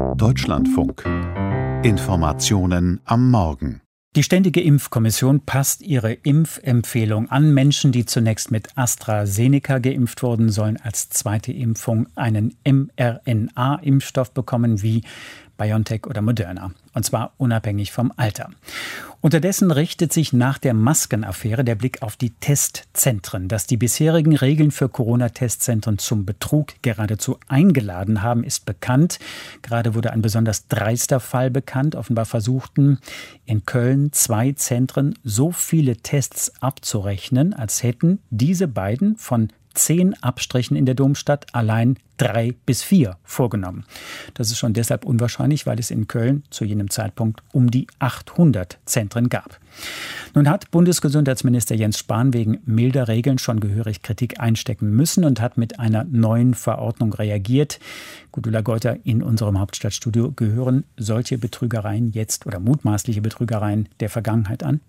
Deutschlandfunk. Informationen am Morgen. Die Ständige Impfkommission passt ihre Impfempfehlung an. Menschen, die zunächst mit AstraZeneca geimpft wurden, sollen als zweite Impfung einen mRNA-Impfstoff bekommen, wie BioNTech oder Moderna. Und zwar unabhängig vom Alter. Unterdessen richtet sich nach der Maskenaffäre der Blick auf die Testzentren. Dass die bisherigen Regeln für Corona-Testzentren zum Betrug geradezu eingeladen haben, ist bekannt. Gerade wurde ein besonders dreister Fall bekannt. Offenbar versuchten in Köln zwei Zentren so viele Tests abzurechnen, als hätten diese beiden von zehn Abstrichen in der Domstadt allein drei bis vier vorgenommen. Das ist schon deshalb unwahrscheinlich, weil es in Köln zu jenem Zeitpunkt um die 800 Zentren gab. Nun hat Bundesgesundheitsminister Jens Spahn wegen milder Regeln schon gehörig Kritik einstecken müssen und hat mit einer neuen Verordnung reagiert. Gudula Geuter, in unserem Hauptstadtstudio gehören solche Betrügereien jetzt oder mutmaßliche Betrügereien der Vergangenheit an?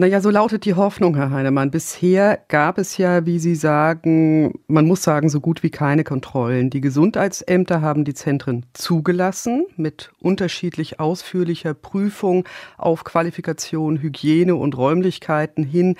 Naja, so lautet die Hoffnung, Herr Heinemann. Bisher gab es ja, wie Sie sagen, man muss sagen, so gut wie keine Kontrollen. Die Gesundheitsämter haben die Zentren zugelassen mit unterschiedlich ausführlicher Prüfung auf Qualifikation, Hygiene und Räumlichkeiten hin.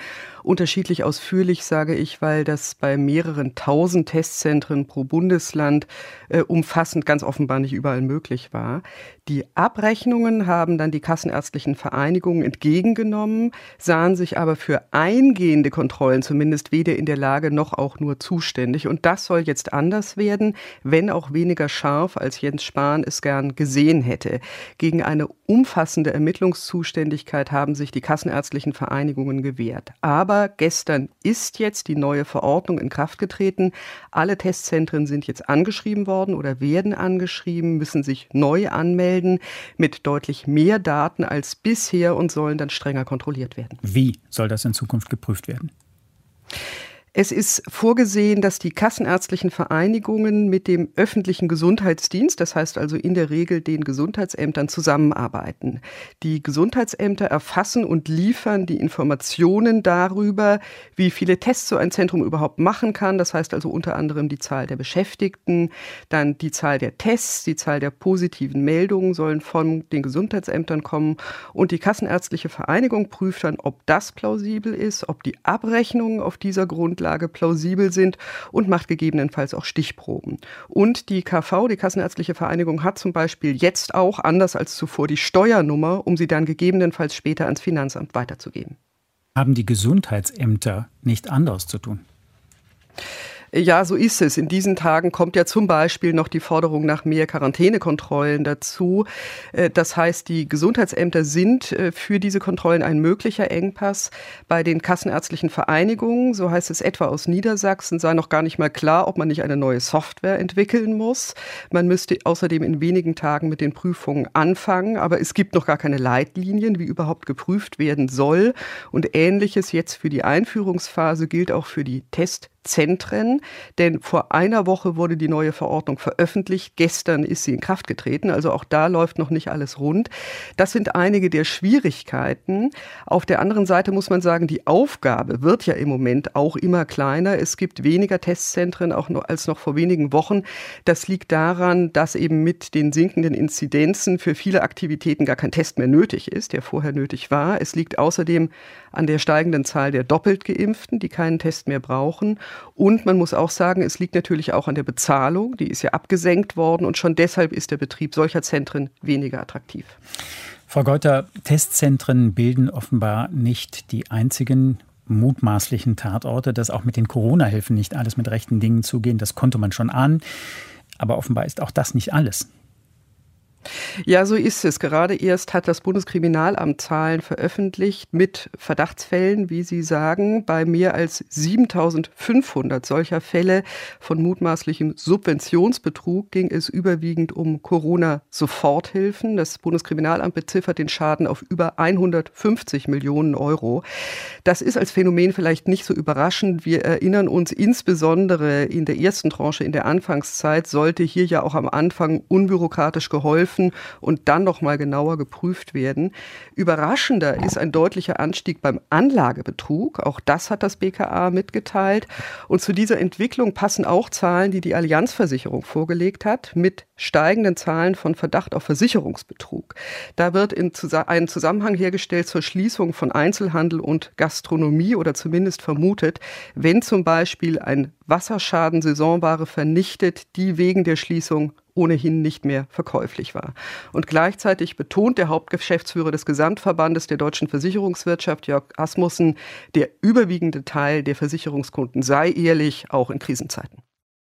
Unterschiedlich ausführlich sage ich, weil das bei mehreren tausend Testzentren pro Bundesland äh, umfassend ganz offenbar nicht überall möglich war. Die Abrechnungen haben dann die kassenärztlichen Vereinigungen entgegengenommen, sahen sich aber für eingehende Kontrollen zumindest weder in der Lage noch auch nur zuständig. Und das soll jetzt anders werden, wenn auch weniger scharf, als Jens Spahn es gern gesehen hätte. Gegen eine umfassende Ermittlungszuständigkeit haben sich die kassenärztlichen Vereinigungen gewehrt. Aber gestern ist jetzt die neue Verordnung in Kraft getreten. Alle Testzentren sind jetzt angeschrieben worden oder werden angeschrieben, müssen sich neu anmelden mit deutlich mehr Daten als bisher und sollen dann strenger kontrolliert werden. Wie soll das in Zukunft geprüft werden? Es ist vorgesehen, dass die kassenärztlichen Vereinigungen mit dem öffentlichen Gesundheitsdienst, das heißt also in der Regel den Gesundheitsämtern, zusammenarbeiten. Die Gesundheitsämter erfassen und liefern die Informationen darüber, wie viele Tests so ein Zentrum überhaupt machen kann. Das heißt also unter anderem die Zahl der Beschäftigten, dann die Zahl der Tests, die Zahl der positiven Meldungen sollen von den Gesundheitsämtern kommen. Und die kassenärztliche Vereinigung prüft dann, ob das plausibel ist, ob die Abrechnungen auf dieser Grund Grundlage plausibel sind und macht gegebenenfalls auch Stichproben. Und die KV, die Kassenärztliche Vereinigung, hat zum Beispiel jetzt auch, anders als zuvor, die Steuernummer, um sie dann gegebenenfalls später ans Finanzamt weiterzugeben. Haben die Gesundheitsämter nicht anderes zu tun? Ja, so ist es. In diesen Tagen kommt ja zum Beispiel noch die Forderung nach mehr Quarantänekontrollen dazu. Äh, das heißt, die Gesundheitsämter sind äh, für diese Kontrollen ein möglicher Engpass. Bei den kassenärztlichen Vereinigungen, so heißt es etwa aus Niedersachsen, sei noch gar nicht mal klar, ob man nicht eine neue Software entwickeln muss. Man müsste außerdem in wenigen Tagen mit den Prüfungen anfangen, aber es gibt noch gar keine Leitlinien, wie überhaupt geprüft werden soll. Und ähnliches jetzt für die Einführungsphase gilt auch für die Test Denn vor einer Woche wurde die neue Verordnung veröffentlicht, gestern ist sie in Kraft getreten, also auch da läuft noch nicht alles rund. Das sind einige der Schwierigkeiten. Auf der anderen Seite muss man sagen, die Aufgabe wird ja im Moment auch immer kleiner. Es gibt weniger Testzentren auch noch, als noch vor wenigen Wochen. Das liegt daran, dass eben mit den sinkenden Inzidenzen für viele Aktivitäten gar kein Test mehr nötig ist, der vorher nötig war. Es liegt außerdem an der steigenden Zahl der doppelt geimpften, die keinen Test mehr brauchen. Und man muss auch sagen, es liegt natürlich auch an der Bezahlung. Die ist ja abgesenkt worden und schon deshalb ist der Betrieb solcher Zentren weniger attraktiv. Frau Geuter, Testzentren bilden offenbar nicht die einzigen mutmaßlichen Tatorte, dass auch mit den Corona-Hilfen nicht alles mit rechten Dingen zugehen. Das konnte man schon ahnen. Aber offenbar ist auch das nicht alles. Ja, so ist es. Gerade erst hat das Bundeskriminalamt Zahlen veröffentlicht mit Verdachtsfällen, wie Sie sagen. Bei mehr als 7500 solcher Fälle von mutmaßlichem Subventionsbetrug ging es überwiegend um Corona-Soforthilfen. Das Bundeskriminalamt beziffert den Schaden auf über 150 Millionen Euro. Das ist als Phänomen vielleicht nicht so überraschend. Wir erinnern uns insbesondere in der ersten Tranche, in der Anfangszeit, sollte hier ja auch am Anfang unbürokratisch geholfen und dann noch mal genauer geprüft werden. Überraschender ist ein deutlicher Anstieg beim Anlagebetrug. Auch das hat das BKA mitgeteilt. Und zu dieser Entwicklung passen auch Zahlen, die die Allianzversicherung vorgelegt hat, mit steigenden Zahlen von Verdacht auf Versicherungsbetrug. Da wird in ein Zusammenhang hergestellt zur Schließung von Einzelhandel und Gastronomie oder zumindest vermutet, wenn zum Beispiel ein Wasserschaden Saisonware vernichtet, die wegen der Schließung ohnehin nicht mehr verkäuflich war. Und gleichzeitig betont der Hauptgeschäftsführer des Gesamtverbandes der deutschen Versicherungswirtschaft, Jörg Asmussen, der überwiegende Teil der Versicherungskunden sei ehrlich, auch in Krisenzeiten.